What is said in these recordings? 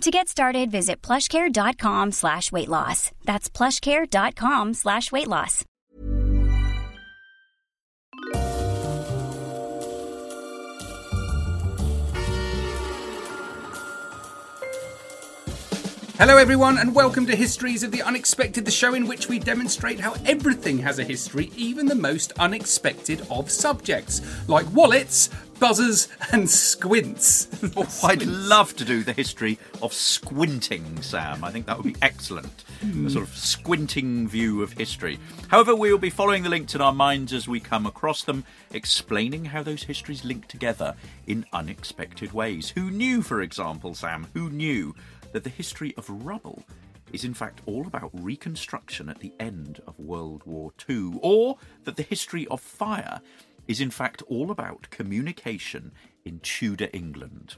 To get started, visit plushcare.com slash weight loss. That's plushcare.com slash weight loss. Hello, everyone, and welcome to Histories of the Unexpected, the show in which we demonstrate how everything has a history, even the most unexpected of subjects, like wallets, buzzers, and squints. Oh, I'd love to do the history of squinting, Sam. I think that would be excellent. A sort of squinting view of history. However, we will be following the links in our minds as we come across them, explaining how those histories link together in unexpected ways. Who knew, for example, Sam, who knew that the history of rubble is in fact all about reconstruction at the end of World War II, or that the history of fire is in fact all about communication in Tudor England.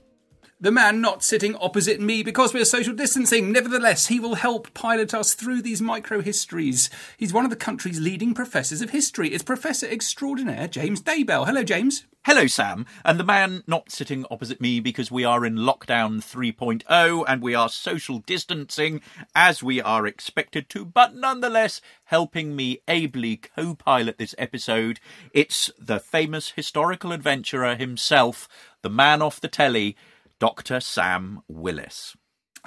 The man not sitting opposite me because we're social distancing. Nevertheless, he will help pilot us through these micro histories. He's one of the country's leading professors of history. It's Professor Extraordinaire James Daybell. Hello, James. Hello, Sam. And the man not sitting opposite me because we are in lockdown 3.0 and we are social distancing as we are expected to, but nonetheless helping me ably co pilot this episode. It's the famous historical adventurer himself, the man off the telly, Dr. Sam Willis.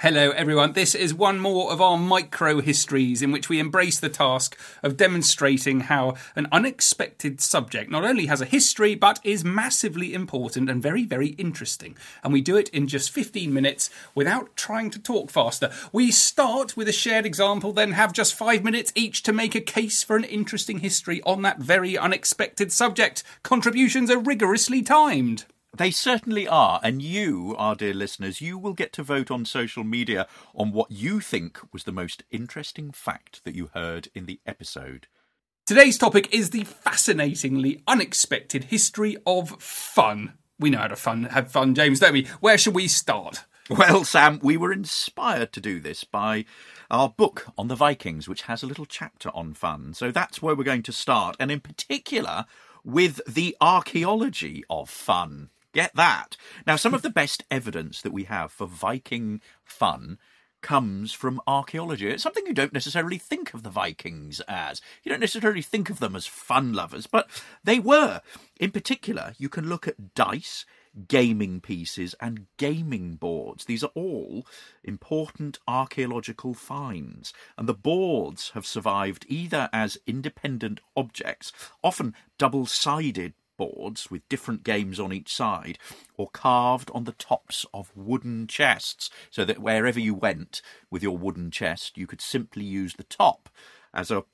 Hello, everyone. This is one more of our micro histories in which we embrace the task of demonstrating how an unexpected subject not only has a history but is massively important and very, very interesting. And we do it in just 15 minutes without trying to talk faster. We start with a shared example, then have just five minutes each to make a case for an interesting history on that very unexpected subject. Contributions are rigorously timed. They certainly are. And you, our dear listeners, you will get to vote on social media on what you think was the most interesting fact that you heard in the episode. Today's topic is the fascinatingly unexpected history of fun. We know how to fun have fun, James, don't we? Where should we start? Well, Sam, we were inspired to do this by our book on the Vikings, which has a little chapter on fun. So that's where we're going to start, and in particular with the archaeology of fun. Get that. Now, some of the best evidence that we have for Viking fun comes from archaeology. It's something you don't necessarily think of the Vikings as. You don't necessarily think of them as fun lovers, but they were. In particular, you can look at dice, gaming pieces, and gaming boards. These are all important archaeological finds, and the boards have survived either as independent objects, often double sided boards with different games on each side, or carved on the tops of wooden chests, so that wherever you went with your wooden chest, you could simply use the top as a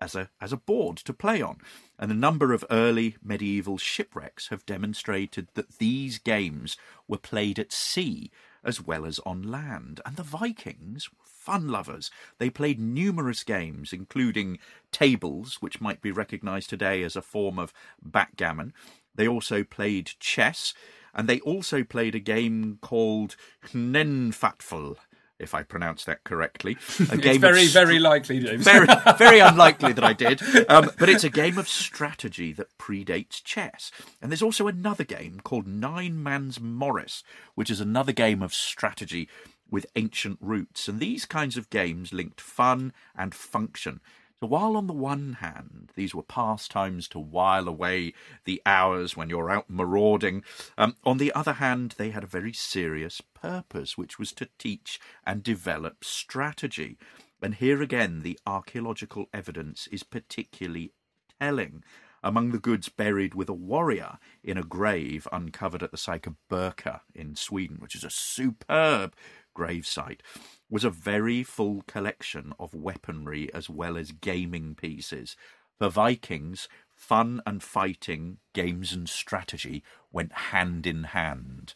as a as a board to play on. And a number of early medieval shipwrecks have demonstrated that these games were played at sea as well as on land. And the Vikings fun lovers. They played numerous games, including tables, which might be recognised today as a form of backgammon. They also played chess, and they also played a game called Hnefatafl, if I pronounce that correctly. A It's very, very likely, James. very, very unlikely that I did. Um, but it's a game of strategy that predates chess. And there's also another game called Nine Man's Morris, which is another game of strategy with ancient roots. And these kinds of games linked fun and function. So while on the one hand these were pastimes to while away the hours when you're out marauding, um, on the other hand they had a very serious purpose, which was to teach and develop strategy. And here again the archaeological evidence is particularly telling. Among the goods buried with a warrior in a grave uncovered at the site of Birka in Sweden, which is a superb gravesite, was a very full collection of weaponry as well as gaming pieces. For Vikings, fun and fighting, games and strategy went hand in hand.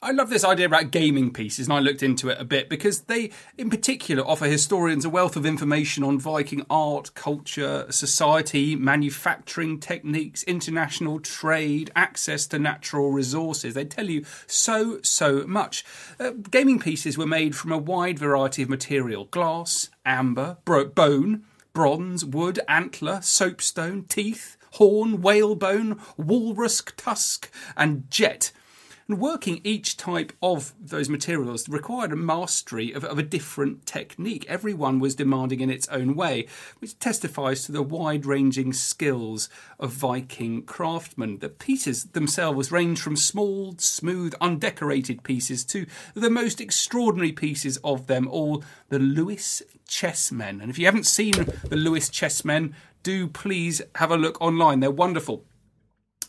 I love this idea about gaming pieces, and I looked into it a bit because they, in particular, offer historians a wealth of information on Viking art, culture, society, manufacturing techniques, international trade, access to natural resources. They tell you so, so much. Uh, gaming pieces were made from a wide variety of material glass, amber, bro- bone, bronze, wood, antler, soapstone, teeth, horn, whalebone, walrus tusk, and jet. And working each type of those materials required a mastery of, of, a different technique. Everyone was demanding in its own way, which testifies to the wide ranging skills of Viking craftsmen. The pieces themselves range from small, smooth, undecorated pieces to the most extraordinary pieces of them all, the Lewis chessmen. And if you haven't seen the Lewis chessmen, do please have a look online. They're wonderful.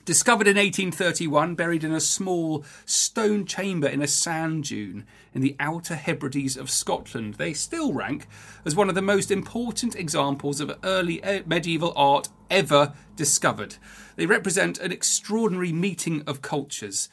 Discovered in 1831, buried in a small stone chamber in a sand dune in the Outer Hebrides of Scotland, they still rank as one of the most important examples of early eh, medieval art ever discovered. They represent an extraordinary meeting of cultures.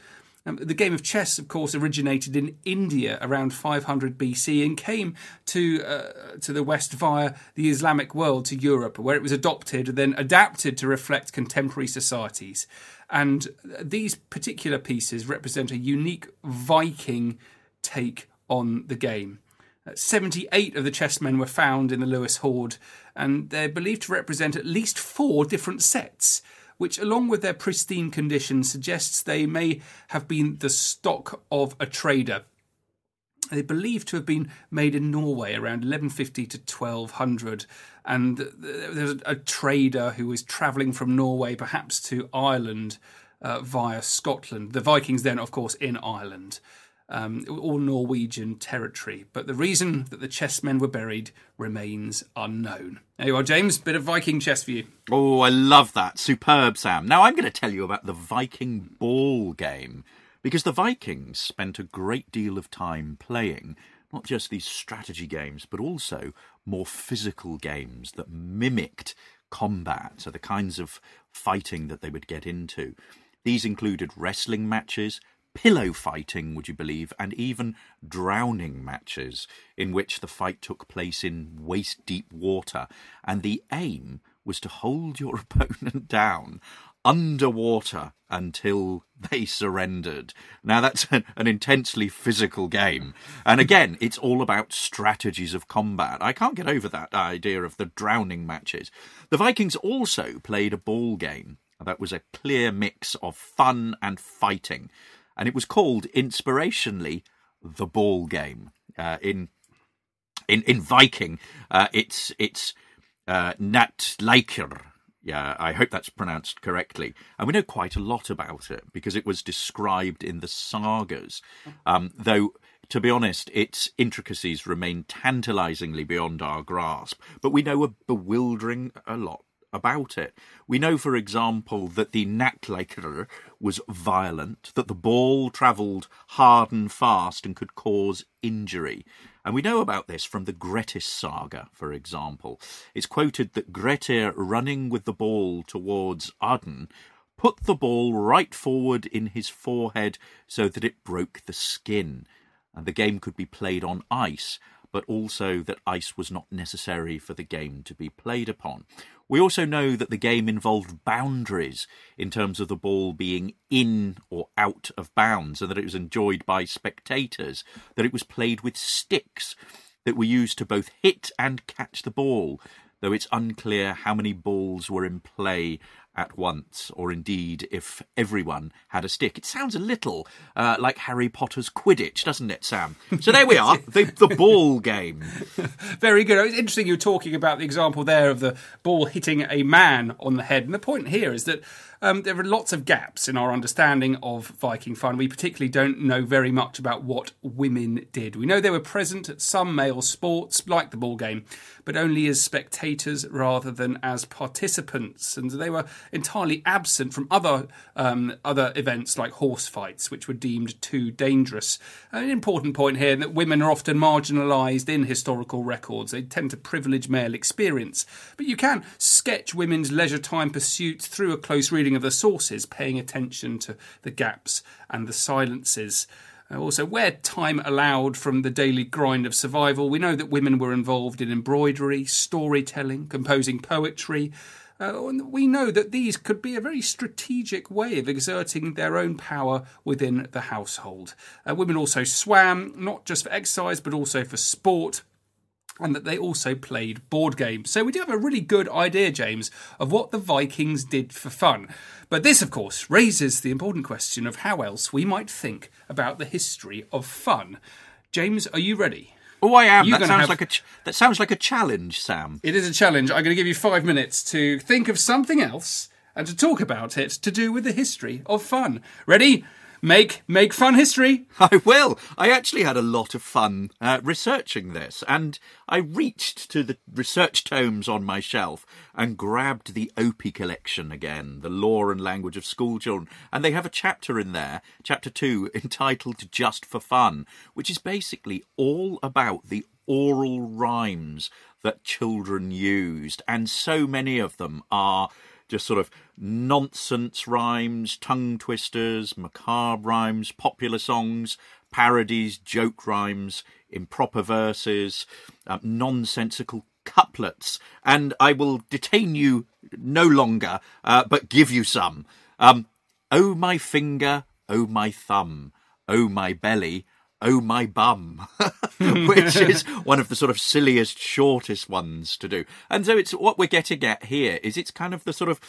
Um, the game of chess, of course, originated in India around 500 BC and came to uh, to the West via the Islamic world to Europe, where it was adopted and then adapted to reflect contemporary societies. And these particular pieces represent a unique Viking take on the game. Uh, 78 of the chessmen were found in the Lewis hoard, and they're believed to represent at least four different sets which, along with their pristine condition, suggests they may have been the stock of a trader. They believed to have been made in Norway around 1150 to 1200, and there's a trader who was travelling from Norway, perhaps to Ireland uh, via Scotland. The Vikings, then, of course, in Ireland um, all Norwegian territory. But the reason that the chessmen were buried remains unknown. There you are, James. Bit of Viking chess for you. Oh, I love that. Superb, Sam. Now I'm going to tell you about the Viking ball game. Because the Vikings spent a great deal of time playing not just these strategy games, but also more physical games that mimicked combat, so the kinds of fighting that they would get into. These included wrestling matches, pillow fighting, would you believe, and even drowning matches in which the fight took place in waist deep water. And the aim was to hold your opponent down underwater until they surrendered. Now, that's an, an, intensely physical game. And again, it's all about strategies of combat. I can't get over that idea of the drowning matches. The Vikings also played a ball game that was a clear mix of fun and fighting and it was called inspirationally the ball game. Uh, in in in Viking, uh, it's it's uh, knattleikr. Yeah, I hope that's pronounced correctly. And we know quite a lot about it because it was described in the sagas. Um, though, to be honest, its intricacies remain tantalizingly beyond our grasp. But we know a bewildering a lot about it. We know, for example, that the knattleikr was violent, that the ball travelled hard and fast and could cause injury. And we know about this from the Grettis saga, for example. It's quoted that Grettir, running with the ball towards Arden, put the ball right forward in his forehead so that it broke the skin. And the game could be played on ice, but also that ice was not necessary for the game to be played upon. We also know that the game involved boundaries in terms of the ball being in or out of bounds, and that it was enjoyed by spectators, that it was played with sticks that were used to both hit and catch the ball, though it's unclear how many balls were in play at once, or indeed if everyone had a stick. It sounds a little uh, like Harry Potter's Quidditch, doesn't it, Sam? So there we are, the, the ball game. Very good. It's interesting you were talking about the example there of the ball hitting a man on the head. And the point here is that um, there are lots of gaps in our understanding of Viking fun. We particularly don't know very much about what women did. We know they were present at some male sports, like the ball game, but only as spectators rather than as participants. And they were entirely absent from other um, other events like horse fights, which were deemed too dangerous. An important point here that women are often marginalised in historical records. They tend to privilege male experience, but you can sketch women's leisure time pursuits through a close reading of the sources, paying attention to the gaps and the silences. Uh, also, where time allowed from the daily grind of survival, we know that women were involved in embroidery, storytelling, composing poetry. Uh, we know that these could be a very strategic way of exerting their own power within the household. Uh, women also swam, not just for exercise, but also for sport and that they also played board games. So we do have a really good idea, James, of what the Vikings did for fun. But this, of course, raises the important question of how else we might think about the history of fun. James, are you ready? Oh, I am. that sounds have... like a ch- that sounds like a challenge, Sam. It is a challenge. I'm going to give you five minutes to think of something else and to talk about it to do with the history of fun. Ready? Make make fun history. I will. I actually had a lot of fun uh, researching this, and I reached to the research tomes on my shelf and grabbed the Opie collection again, the lore and language of school children, and they have a chapter in there, chapter two, entitled "Just for Fun," which is basically all about the oral rhymes that children used, and so many of them are just sort of nonsense rhymes, tongue twisters, macabre rhymes, popular songs, parodies, joke rhymes, improper verses, uh, nonsensical couplets. And I will detain you no longer, uh, but give you some. Um, oh, my finger, oh, my thumb, oh, my belly, Oh My Bum, which is one of the sort of silliest, shortest ones to do. And so it's what we're getting at here is it's kind of the sort of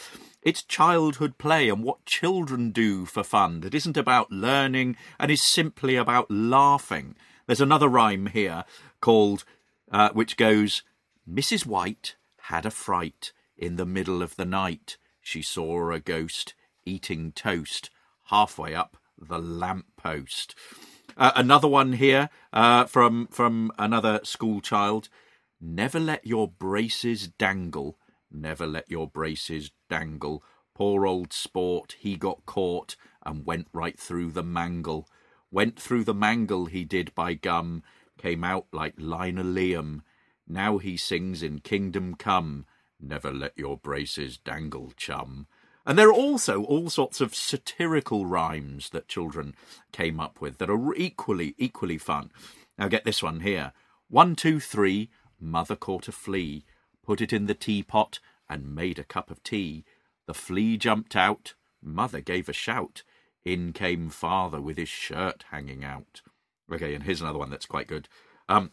it's childhood play and what children do for fun that isn't about learning and is simply about laughing. There's another rhyme here called uh, which goes Mrs. White had a fright in the middle of the night. She saw a ghost eating toast halfway up the lamp post. Uh, another one here uh, from from another school child. Never let your braces dangle. Never let your braces dangle. Poor old sport, he got caught and went right through the mangle. Went through the mangle, he did by gum. Came out like linoleum. Now he sings in Kingdom Come. Never let your braces dangle, chum. And there are also all sorts of satirical rhymes that children came up with that are equally, equally fun. Now get this one here. One, two, three, mother caught a flea, put it in the teapot, and made a cup of tea. The flea jumped out, mother gave a shout. In came father with his shirt hanging out. Okay, and here's another one that's quite good. Um,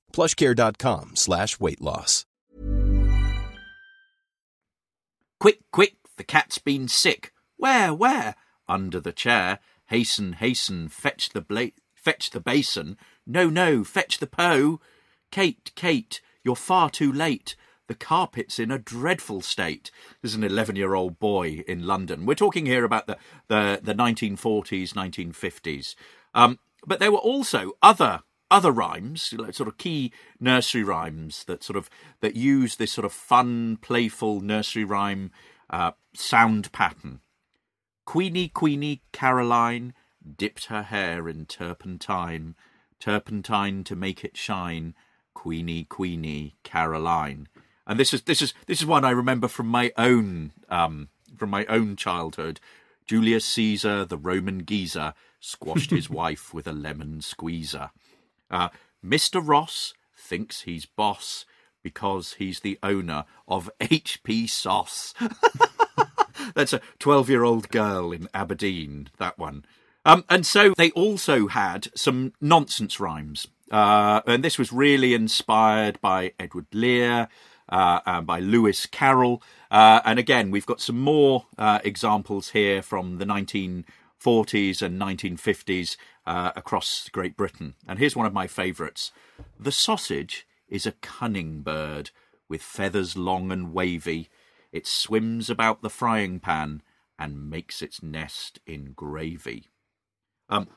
plushcare.com slash weight loss. Quick, quick, the cat's been sick. Where, where? Under the chair. Hasten, hasten, fetch the bla- fetch the basin. No, no, fetch the po. Kate, Kate, you're far too late. The carpet's in a dreadful state. There's an 11 year old boy in London. We're talking here about the, the, the 1940s, 1950s. Um, but there were also other other rhymes, like sort of key nursery rhymes that sort of that use this sort of fun, playful nursery rhyme uh, sound pattern. Queenie, Queenie, Caroline dipped her hair in turpentine, turpentine to make it shine. Queenie, Queenie, Caroline, and this is this is this is one I remember from my own um, from my own childhood. Julius Caesar, the Roman geezer, squashed his wife with a lemon squeezer. Uh, Mr. Ross thinks he's boss because he's the owner of HP Sauce. That's a 12 year old girl in Aberdeen, that one. Um, and so they also had some nonsense rhymes. Uh, and this was really inspired by Edward Lear, uh, uh, by Lewis Carroll. Uh, and again, we've got some more uh, examples here from the 1940s and 1950s uh, across Great Britain. And here's one of my favourites The sausage is a cunning bird with feathers long and wavy. It swims about the frying pan and makes its nest in gravy. Um,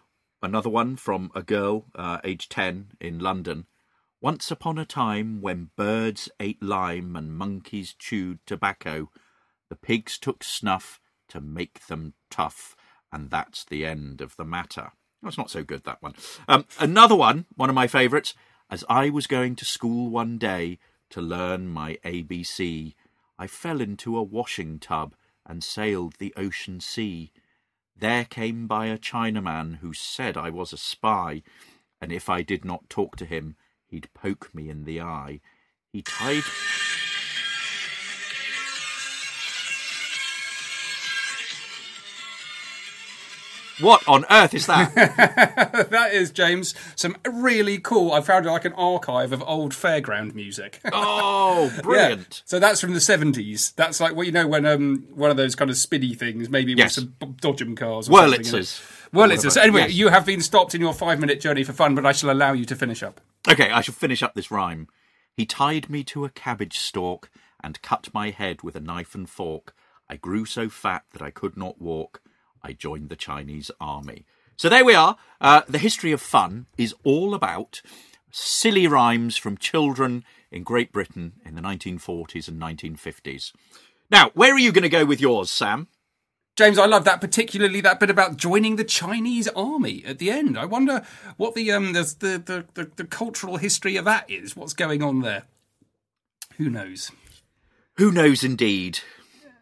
another one from a girl, uh, aged 10, in London. Once upon a time, when birds ate lime and monkeys chewed tobacco, the pigs took snuff to make them tough, and that's the end of the matter. That's not so good, that one. Um, another one, one of my favourites. As I was going to school one day to learn my ABC, I fell into a washing tub and sailed the ocean sea. There came by a Chinaman who said I was a spy, and if I did not talk to him, he'd poke me in the eye. He tied. What on earth is that? that is James. Some really cool. I found like an archive of old fairground music. oh, brilliant! Yeah. So that's from the seventies. That's like well, you know, when um one of those kind of spinny things, maybe Yes. with some Dodgem cars. Or Wurlitzers. something in it. Wurlitzers. So anyway, Yes. you have been stopped in your five minute journey for fun, but I shall allow you to finish up. Okay, I shall finish up this rhyme. He tied me to a cabbage stalk and cut my head with a knife and fork. I grew so fat that I could not walk. I joined the Chinese army. So there we are. Uh, the history of fun is all about silly rhymes from children in Great Britain in the 1940s and 1950s. Now, where are you going to go with yours, Sam? James, I love that, particularly that bit about joining the Chinese army at the end. I wonder what the um the the, the, the, the cultural history of that is. What's going on there? Who knows? Who knows indeed?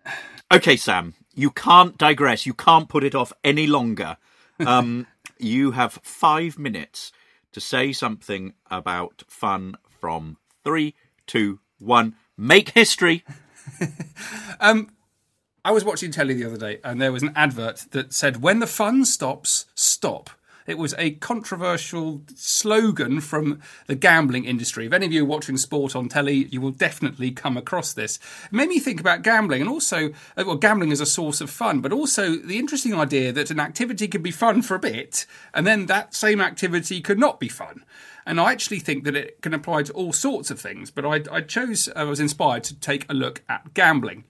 Okay, Sam, you can't digress. You can't put it off any longer. Um, you have five minutes to say something about fun from three, two, one. Make history. I was watching telly the other day and there was an advert that said, When the fun stops, stop. It was a controversial slogan from the gambling industry. If any of you are watching sport on telly, you will definitely come across this. It made me think about gambling and also, uh, well, gambling as a source of fun, but also the interesting idea that an activity could be fun for a bit and then that same activity could not be fun. And I actually think that it can apply to all sorts of things, but I, I chose, I was inspired to take a look at gambling.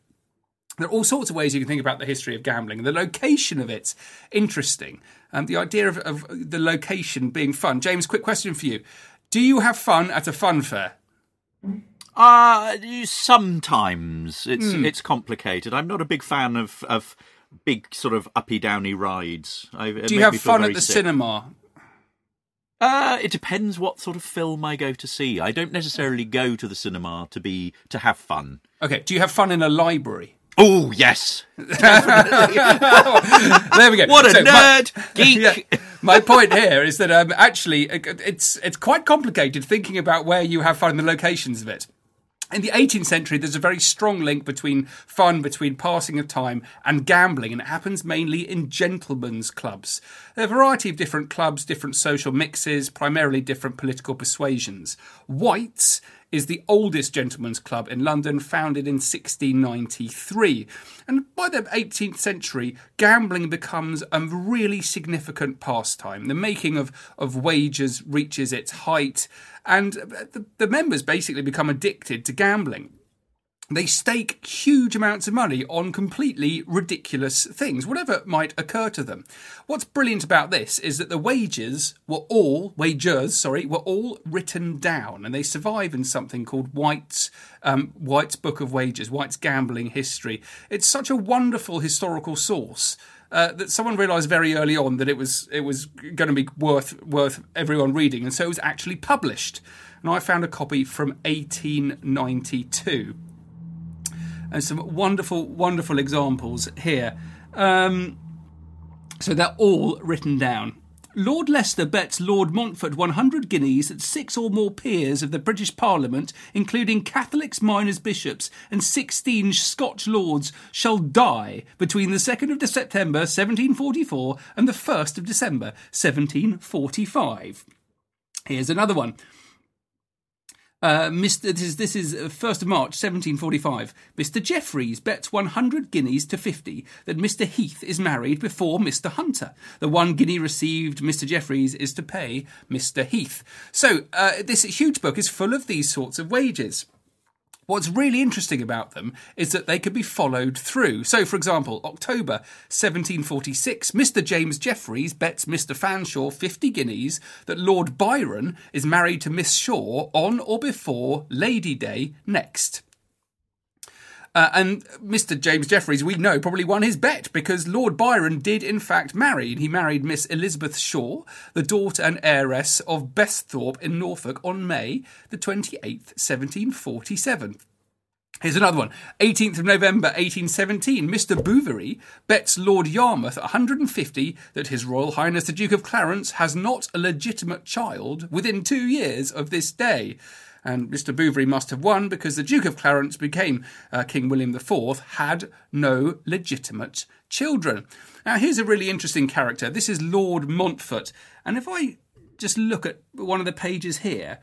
There are all sorts of ways you can think about the history of gambling. The location of it's interesting. Um, the idea of, of the location being fun. James, quick question for you. Do you have fun at a fun fair? Uh sometimes it's it's complicated. I'm not a big fan of of big sort of uppy downy rides. I, Do you have fun at the sick. cinema? Uh, it depends what sort of film I go to see. I don't necessarily go to the cinema to be to have fun. Okay. Do you have fun in a library? Oh yes, There we go. what a So my- nerd geek. yeah. My point here is that um, actually uh, it's it's quite complicated thinking about where you have fun and the locations of it. In the 18th century, there's a very strong link between fun, between passing of time, and gambling, and it happens mainly in gentlemen's clubs. There are a variety of different clubs, different social mixes, primarily different political persuasions. White's is the oldest gentlemen's club in London, founded in 1693. And by the 18th century, gambling becomes a really significant pastime. The making of, of wagers reaches its height, and the, the members basically become addicted to gambling. They stake huge amounts of money on completely ridiculous things, whatever might occur to them. What's brilliant about this is that the wages were all wagers, sorry, were all written down, and they survive in something called White's um, White's Book of Wages, White's Gambling History. It's such a wonderful historical source. Uh, that someone realised very early on that it was it was going to be worth worth everyone reading, and so it was actually published. And I found a copy from 1892 and some wonderful, wonderful examples here. Um, so they're all written down. Lord Leicester bets Lord Montfort 100 guineas that six or more peers of the British Parliament, including Catholics, minors, bishops, and 16 Scotch lords, shall die between the 2nd of September 1744 and the 1st of December 1745. Here's another one. Uh, Mr. This is this is uh, first of March, seventeen forty-five. Mr. Jeffreys bets one hundred guineas to fifty that Mr. Heath is married before Mr. Hunter. The one guinea received, Mr. Jeffreys is to pay Mr. Heath. So uh, this huge book is full of these sorts of wages. What's really interesting about them is that they could be followed through. So, for example, October 1746, Mr. James Jeffreys bets Mr. Fanshawe 50 guineas that Lord Byron is married to Miss Shaw on or before Lady Day next. Uh, and Mr. James Jeffreys, we know, probably won his bet because Lord Byron did, in fact, marry. He married Miss Elizabeth Shaw, the daughter and heiress of Besthorpe in Norfolk, on May the 28th, 1747. Here's another one. 18th of November 1817, Mr. Bouverie bets Lord Yarmouth 150 that His Royal Highness the Duke of Clarence has not a legitimate child within two years of this day and Mr. Bouverie must have won because the Duke of Clarence became uh, King William IV, had no legitimate children. Now, here's a really interesting character. This is Lord Montfort, and if I just look at one of the pages here,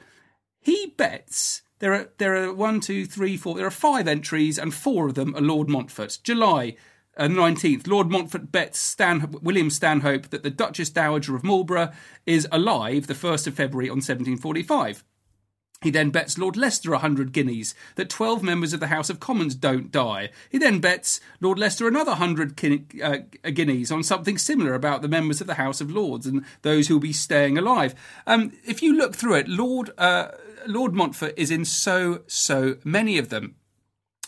he bets. There are there are one, two, three, four. There are five entries, and four of them are Lord Montfort. July nineteenth, uh, Lord Montfort bets Stan, William Stanhope that the Duchess Dowager of Marlborough is alive the first of February on 1745. He then bets Lord Leicester a hundred guineas that twelve members of the House of Commons don't die. He then bets Lord Leicester another hundred uh, guineas on something similar about the members of the House of Lords and those who will be staying alive. Um, if you look through it, Lord uh, Lord Montfort is in so so many of them.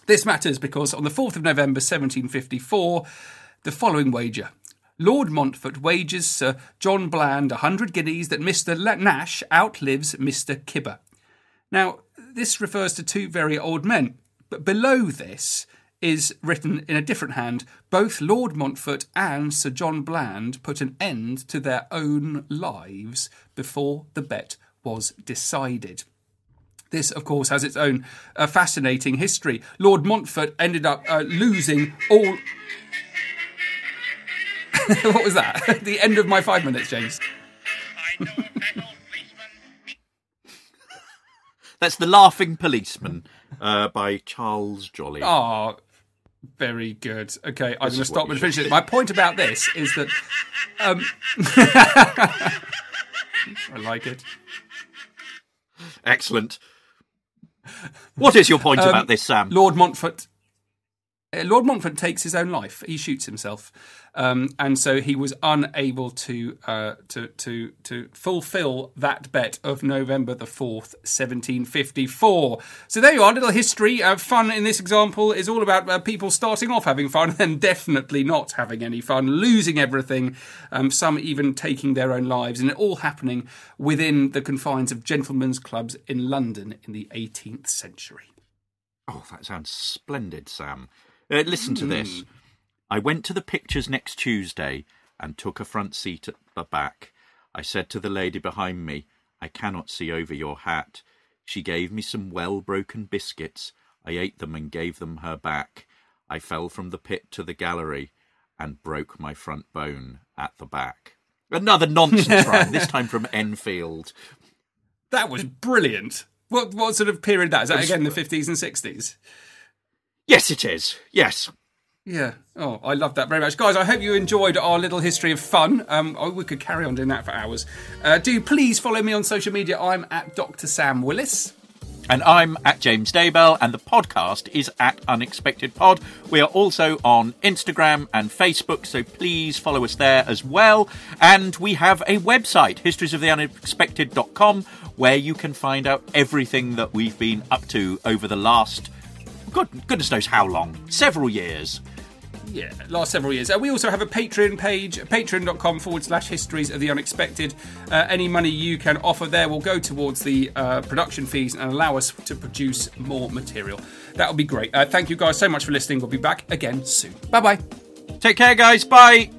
This matters because on the fourth of November, seventeen fifty four, the following wager. Lord Montfort wagers Sir John Bland a hundred guineas that Mr. Nash outlives Mr. Kibber. Now, this refers to two very old men, but below this is written in a different hand both Lord Montfort and Sir John Bland put an end to their own lives before the bet was decided. This, of course, has its own uh, fascinating history. Lord Montfort ended up uh, losing all. what was that? the end of my five minutes, James. That's The Laughing Policeman uh, by Charles Jolly. Oh, very good. Okay, I'm going to stop and finish it. My point about this is that. Um, I like it. Excellent. What is your point um, about this, Sam? Lord Montfort. Uh, Lord Montfort takes his own life. He shoots himself. Um, and so he was unable to uh, to to to fulfil that bet of November the fourth, seventeen fifty four. So there you are. A little history. Uh, fun in this example is all about uh, people starting off having fun and definitely not having any fun, losing everything. Um, some even taking their own lives, and it all happening within the confines of gentlemen's clubs in London in the eighteenth century. Oh, that sounds splendid, Sam. Uh, listen to this. I went to the pictures next Tuesday and took a front seat at the back. I said to the lady behind me, I cannot see over your hat. She gave me some well broken biscuits. I ate them and gave them her back. I fell from the pit to the gallery and broke my front bone at the back. Another nonsense rhyme, this time from Enfield. That was brilliant. What what sort of period that is that again the fifties and sixties? Yes, it is. Yes. Yeah. Oh, I love that very much, guys. I hope you enjoyed our little history of fun. Um, oh, we could carry on doing that for hours. Uh, do please follow me on social media. I'm at Dr. Sam Willis. And I'm at James Daybell, and the podcast is at Unexpected Pod. We are also on Instagram and Facebook, so please follow us there as well. And we have a website, historiesoftheunexpected.com, where you can find out everything that we've been up to over the last, God, goodness knows how long, several years yeah, last several years. Uh, we also have a Patreon page, patreon.com forward slash histories of the unexpected. Uh, any money you can offer there will go towards the uh, production fees and allow us to produce more material. That would be great. Uh, thank you guys so much for listening. We'll be back again soon. Bye bye. Take care, guys. Bye.